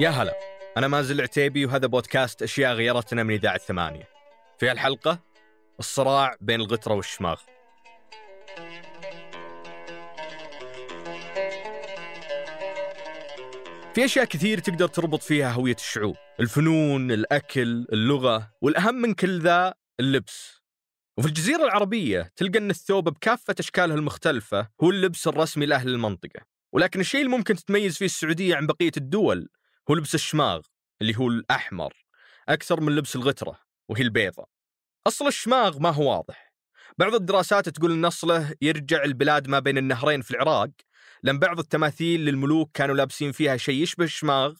يا هلا أنا مازل العتيبي وهذا بودكاست أشياء غيرتنا من إذاعة ثمانية في هالحلقة الصراع بين الغترة والشماغ. في أشياء كثير تقدر تربط فيها هوية الشعوب. الفنون، الأكل، اللغة والأهم من كل ذا اللبس. وفي الجزيرة العربية تلقى أن الثوب بكافة أشكاله المختلفة هو اللبس الرسمي لأهل المنطقة. ولكن الشيء اللي ممكن تتميز فيه السعودية عن بقية الدول هو لبس الشماغ اللي هو الأحمر أكثر من لبس الغترة وهي البيضة أصل الشماغ ما هو واضح بعض الدراسات تقول أن أصله يرجع البلاد ما بين النهرين في العراق لأن بعض التماثيل للملوك كانوا لابسين فيها شيء يشبه الشماغ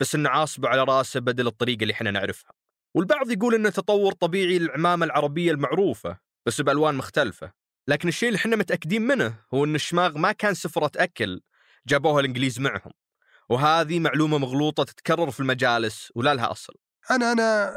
بس إنه عاصب على رأسه بدل الطريقة اللي إحنا نعرفها. والبعض يقول إنه تطور طبيعي للعمامة العربية المعروفة بس بألوان مختلفة. لكن الشيء اللي إحنا متأكدين منه هو إن الشماغ ما كان سفرة أكل جابوها الإنجليز معهم. وهذه معلومة مغلوطة تتكرر في المجالس ولا لها أصل. أنا أنا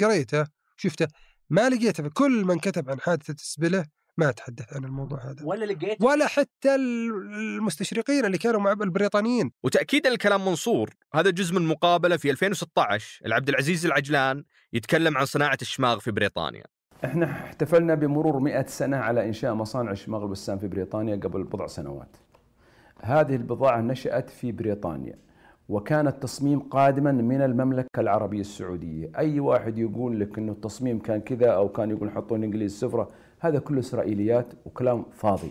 قريته شفته ما لقيته في كل من كتب عن حادثة السبلة ما تحدث عن الموضوع هذا. ولا لقيت ولا حتى المستشرقين اللي كانوا مع البريطانيين. وتاكيدا لكلام منصور. هذا جزء من مقابلة في 2016 العبد العزيز العجلان يتكلم عن صناعة الشماغ في بريطانيا. إحنا احتفلنا بمرور 100 سنة على إنشاء مصانع الشماغ البسام في بريطانيا قبل بضع سنوات. هذه البضاعة نشأت في بريطانيا وكان التصميم قادما من المملكة العربية السعودية. أي واحد يقول لك أنه التصميم كان كذا أو كان يقول حطوا الإنجليز سفرة هذا كله إسرائيليات وكلام فاضي.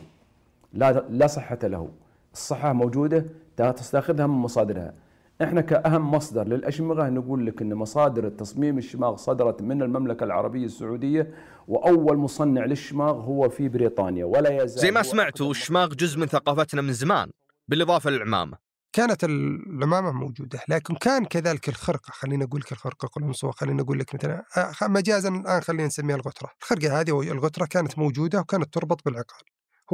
لا لا صحة له. الصحة موجودة تستأخذها من مصادرها. إحنا كأهم مصدر للأشمغة نقول لك أن مصادر التصميم الشماغ صدرت من المملكة العربية السعودية وأول مصنع للشماغ هو في بريطانيا ولا يزال زي ما سمعتوا الشماغ جزء من ثقافتنا من زمان بالإضافة للعمامة. كانت العمامة موجودة لكن كان كذلك الخرقة خلينا أقول لك الخرقة قلنصوة خلينا أقول لك مثلا آه، مجازا الآن خلينا نسميها الغترة. الخرقة هذه الغترة كانت موجودة وكانت تربط بالعقال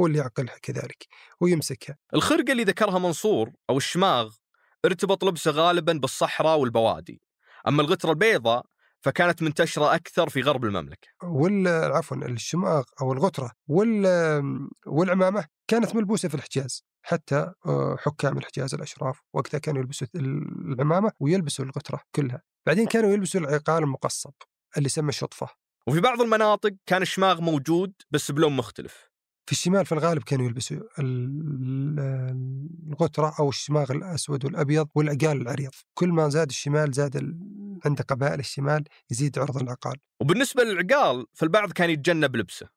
هو اللي يعقلها كذلك ويمسكها. الخرقة اللي ذكرها منصور أو الشماغ ارتبط لبسه غالبا بالصحراء والبوادي. أما الغترة البيضاء فكانت منتشرة أكثر في غرب المملكة. وال عفوا الشماغ أو الغترة وال والعمامة كانت ملبوسة في الحجاز. حتى آه، حكام الحجاز الأشراف وقتها كانوا يلبسوا العمامة ويلبسوا الغترة كلها. بعدين كانوا يلبسوا العقال المقصب اللي يسمى شطفة وفي بعض المناطق كان الشماغ موجود بس بلون مختلف. في الشمال في الغالب كانوا يلبسوا الغترة أو الشماغ الأسود والأبيض والعقال العريض. كل ما زاد الشمال زاد عند قبائل الشمال يزيد عرض العقال وبالنسبة للعقال فالبعض كان يتجنب لبسه.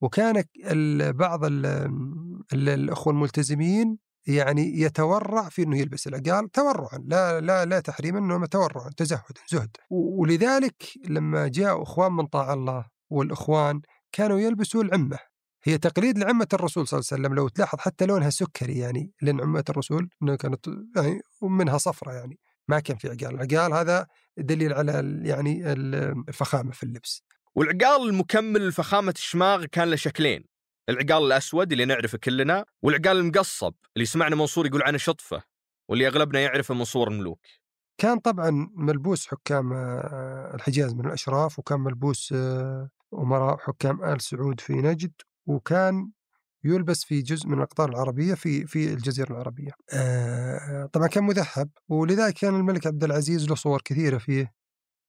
وكان بعض الأخوة الملتزمين يعني يتورع في إنه يلبس العقال تورعا لا لا لا تحريما إنه تورعا تزهدا زهد. ولذلك لما جاء إخوان من طاع الله والإخوان كانوا يلبسوا العمة. هي تقليد لعمة الرسول صلى الله عليه وسلم. لو تلاحظ حتى لونها سكري يعني لأن عمة الرسول كانت يعني ومنها صفرة يعني. ما كان في عقال. العقال هذا دليل على يعني الفخامة في اللبس. والعقال المكمل لفخامة الشماغ كان له شكلين. العقال الأسود اللي نعرفه كلنا والعقال المقصب اللي سمعنا منصور يقول عنه شطفة واللي أغلبنا يعرفه منصور الملوك. كان طبعا ملبوس حكام آه، الحجاز من الأشراف وكان ملبوس آه، أمراء حكام آل سعود في نجد وكان يلبس في جزء من الأقطار العربية في في الجزيرة العربية. آه طبعا كان مذهب ولذلك كان الملك عبد العزيز له صور كثيرة فيه.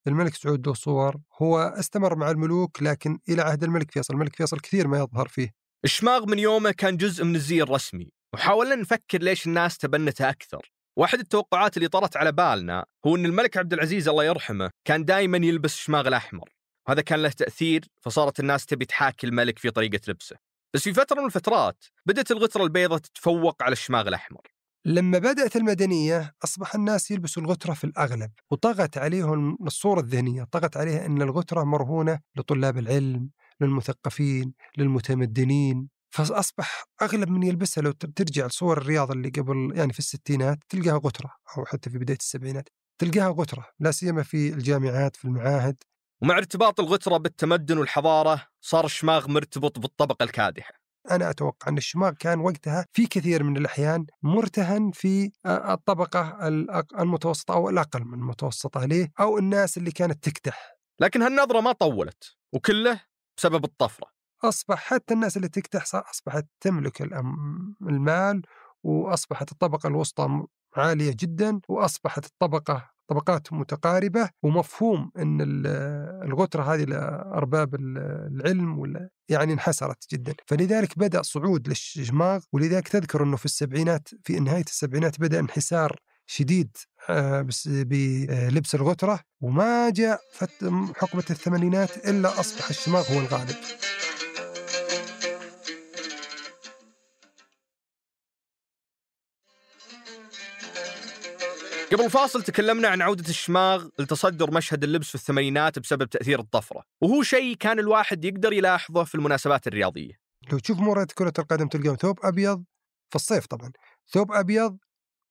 الملك سعود له صور، هو استمر مع الملوك لكن إلى عهد الملك فيصل، الملك فيصل كثير ما يظهر فيه. الشماغ من يومه كان جزء من الزي الرسمي، وحاولنا نفكر ليش الناس تبنته أكثر. واحد التوقعات اللي طرت على بالنا هو إن الملك عبد العزيز الله يرحمه كان دائما يلبس الشماغ الأحمر وهذا كان له تأثير فصارت الناس تبي تحاكي الملك في طريقة لبسه. بس في فترة من الفترات بدأت الغتره البيضاء تتفوق على الشماغ الأحمر. لما بدأت المدنية أصبح الناس يلبسوا الغترة في الأغلب وطغت عليهم الصورة الذهنية طغت عليها أن الغترة مرهونة لطلاب العلم للمثقفين للمتمدنين. فأصبح أغلب من يلبسها لو ترجع لصور الرياض اللي قبل يعني في الستينات تلقاها غترة أو حتى في بداية السبعينات تلقاها غترة لا سيما في الجامعات في المعاهد. ومع ارتباط الغترة بالتمدن والحضارة صار الشماغ مرتبط بالطبقة الكادحة. أنا أتوقع أن الشماغ كان وقتها في كثير من الأحيان مرتهن في الطبقة المتوسطة أو الأقل من المتوسطة عليه أو الناس اللي كانت تكدح. لكن هالنظرة ما طولت وكله بسبب الطفرة. أصبح حتى الناس اللي تكدح أصبحت تملك المال وأصبحت الطبقة الوسطى عالية جدا وأصبحت الطبقة طبقات متقاربة ومفهوم أن الغترة هذه لأرباب العلم ولا يعني انحسرت جدا. فلذلك بدأ صعود للشماغ ولذلك تذكر أنه في السبعينات في نهاية السبعينات بدأ انحسار شديد آه، بلبس الغترة وما جاء حقبة الثمانينات إلا أصبح الشماغ هو الغالب. قبل الفاصل تكلمنا عن عودة الشماغ لتصدر مشهد اللبس في الثمانينات بسبب تأثير الطفرة. وهو شيء كان الواحد يقدر يلاحظه في المناسبات الرياضية. لو تشوف مباراة كرة القدم تلقاهم ثوب أبيض في الصيف طبعا ثوب أبيض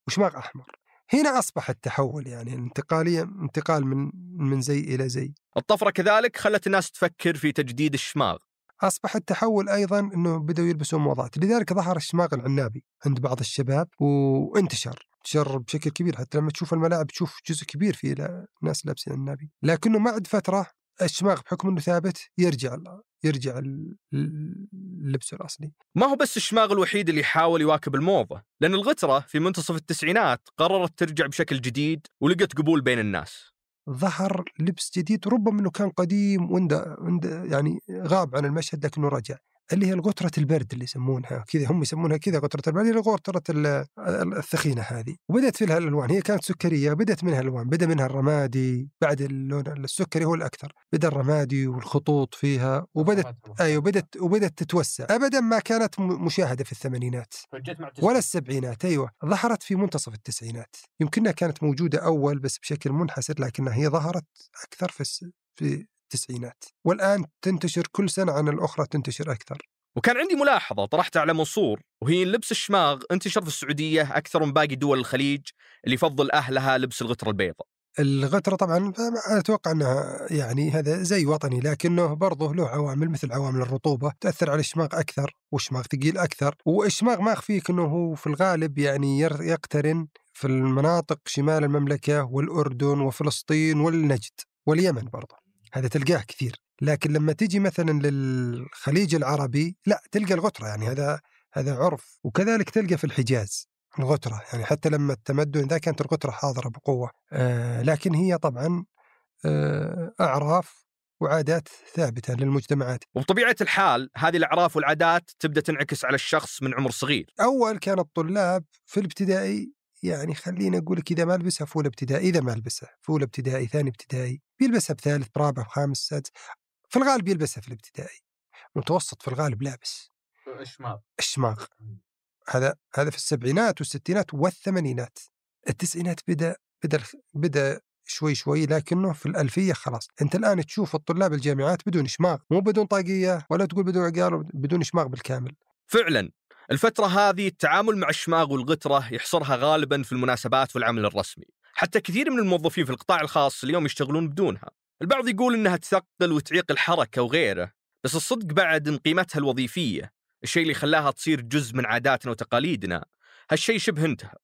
وشماغ أحمر. هنا أصبح التحول يعني الانتقالية انتقال من من زي إلى زي. الطفرة كذلك خلت الناس تفكر في تجديد الشماغ. أصبح التحول أيضا أنه بدأوا يلبسون موضات لذلك ظهر الشماغ العنابي عند بعض الشباب وانتشر. انتشر بشكل كبير حتى لما تشوف الملاعب تشوف جزء كبير في ناس لابسين النبي لكنه بعد فترة الشماغ بحكم إنه ثابت يرجع يرجع اللبس الأصلي. ما هو بس الشماغ الوحيد اللي يحاول يواكب الموضة، لأن الغترة في منتصف التسعينات قررت ترجع بشكل جديد ولقت قبول بين الناس. ظهر لبس جديد ربما إنه كان قديم وعنده يعني غاب عن المشهد لكنه رجع اللي هي غترة البرد اللي يسمونها كذا هم يسمونها كذا غترة البرد اللي غترة الثخينة هذه. وبدأت فيها الألوان هي كانت سكرية بدأت منها الألوان بدأ منها الرمادي بعد اللون السكري هو الأكثر. بدأ الرمادي والخطوط فيها وبدأت أيوه بدأت وبدأت تتوسع. أبدا ما كانت مشاهدة في الثمانينات. ولا السبعينات أيوه. ظهرت في منتصف التسعينات. يمكنها كانت موجودة أول بس بشكل منحسر لكنها هي ظهرت أكثر في في التسعينات والآن تنتشر كل سنة عن الأخرى تنتشر أكثر. وكان عندي ملاحظة طرحتها على منصور وهي لبس الشماغ انتشر في السعودية أكثر من باقي دول الخليج اللي يفضل أهلها لبس الغترة البيضاء. الغترة طبعا أتوقع أنها يعني هذا زي وطني لكنه برضه له عوامل مثل عوامل الرطوبة تأثر على الشماغ أكثر والشماغ ثقيل أكثر والشماغ ما أخفيك أنه هو في الغالب يعني يقترن في المناطق شمال المملكة والأردن وفلسطين والنجد واليمن برضه. هذا تلقاه كثير. لكن لما تجي مثلا للخليج العربي لا تلقى الغترة يعني هذا هذا عرف. وكذلك تلقى في الحجاز الغترة يعني حتى لما التمدن ذا كانت الغترة حاضرة بقوة. آه لكن هي طبعا آه أعراف وعادات ثابتة للمجتمعات. وبطبيعة الحال هذه الأعراف والعادات تبدأ تنعكس على الشخص من عمر صغير. أول كان الطلاب في الابتدائي يعني خليني أقول لك إذا ما لبسها في أولى ابتدائي. إذا ما لبسها في أولى ابتدائي ثاني ابتدائي. بيلبسها بثالث برابع بخامس سادس في الغالب يلبسها في الابتدائي متوسط في الغالب لابس. الشماغ. الشماغ. هذا هذا في السبعينات والستينات والثمانينات. التسعينات بدأ بدأ بدأ شوي شوي لكنه في الألفية خلاص. أنت الآن تشوف الطلاب الجامعات بدون شماغ مو بدون طاقية ولا تقول بدون عقال بدون شماغ بالكامل. فعلا. الفترة هذه التعامل مع الشماغ والغترة يحصرها غالبا في المناسبات والعمل الرسمي. حتى كثير من الموظفين في القطاع الخاص اليوم يشتغلون بدونها. البعض يقول إنها تثقل وتعيق الحركة وغيره بس الصدق بعد إن قيمتها الوظيفية الشيء اللي خلاها تصير جزء من عاداتنا وتقاليدنا. هالشيء شبه انتهى.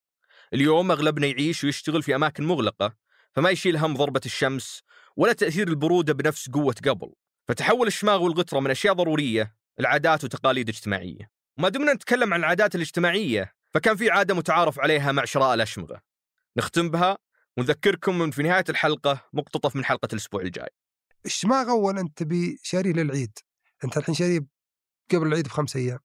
اليوم أغلبنا يعيش ويشتغل في أماكن مغلقة فما يشيل هم ضربة الشمس ولا تأثير البرودة بنفس قوة قبل. فتحول الشماغ والغتره من أشياء ضرورية لعادات وتقاليد اجتماعية. وما دمنا نتكلم عن العادات الاجتماعية فكان في عادة متعارف عليها مع شراء الأشمغة. نختم بها ونذكركم في نهاية الحلقة مقتطف من حلقة الأسبوع الجاي. الشماغ أول أنت تبي شاريه للعيد؟ أنت الحين شاريه قبل العيد بخمس أيام.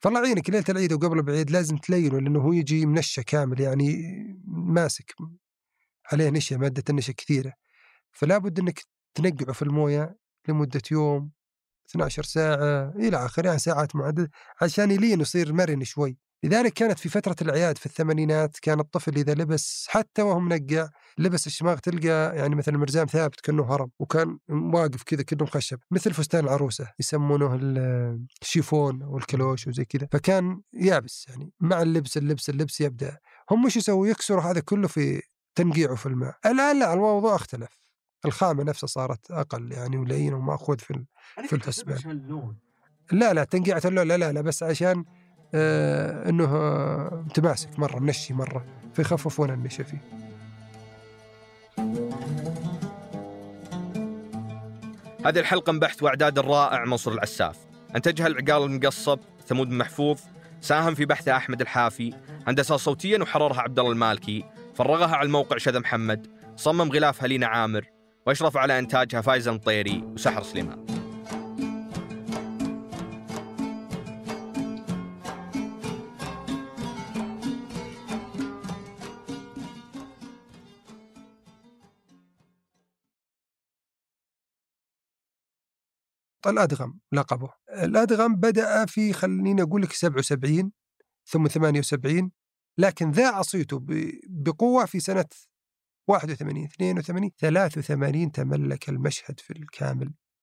فالله يعينك ليلة العيد وقبل العيد لازم تلينه لأنه هو يجي منشة كامل يعني ماسك عليه نشا مادة النشا كثيرة. فلا بد أنك تنقعه في الموية لمدة يوم 12 ساعة إلى آخره يعني ساعات معددة عشان يلين ويصير مرن شوي. لذلك كانت في فترة الأعياد في الثمانينات كان الطفل إذا لبس حتى وهو منقع لبس الشماغ تلقى يعني مثلا مرزام ثابت كأنه هرم وكان واقف كذا كأنه خشب مثل فستان العروسة يسمونه الشيفون والكلوش وزي كذا. فكان يابس يعني مع اللبس اللبس اللبس يبدأ. هم مش يسووا؟ يكسروا هذا كله في تنقيعه في الماء. الآن لا الموضوع اختلف. الخامة نفسها صارت أقل يعني ولين ومأخوذ في في الحسبان. لا لا تنقيعة اللون لا لا لا بس عشان آه إنه متماسك مرة منشي مرة فيخففون النشا فيه. هذه الحلقة من بحث وإعداد الرائع منصور العساف. أنتجها العقال المقصب ثمود محفوظ ساهم في بحثها أحمد الحافي هندسها صوتيا وحررها عبد الله المالكي فرغها على الموقع شذا محمد صمم غلافها لينا عامر وأشرف على إنتاجها فايز المطيري وسحر سليمان. الأدغم لقبه. الأدغم بدأ في خليني أقول لك 77 ثم 78 لكن ذاع صيته بقوة في سنة 81 82 83 تملك المشهد في الكامل.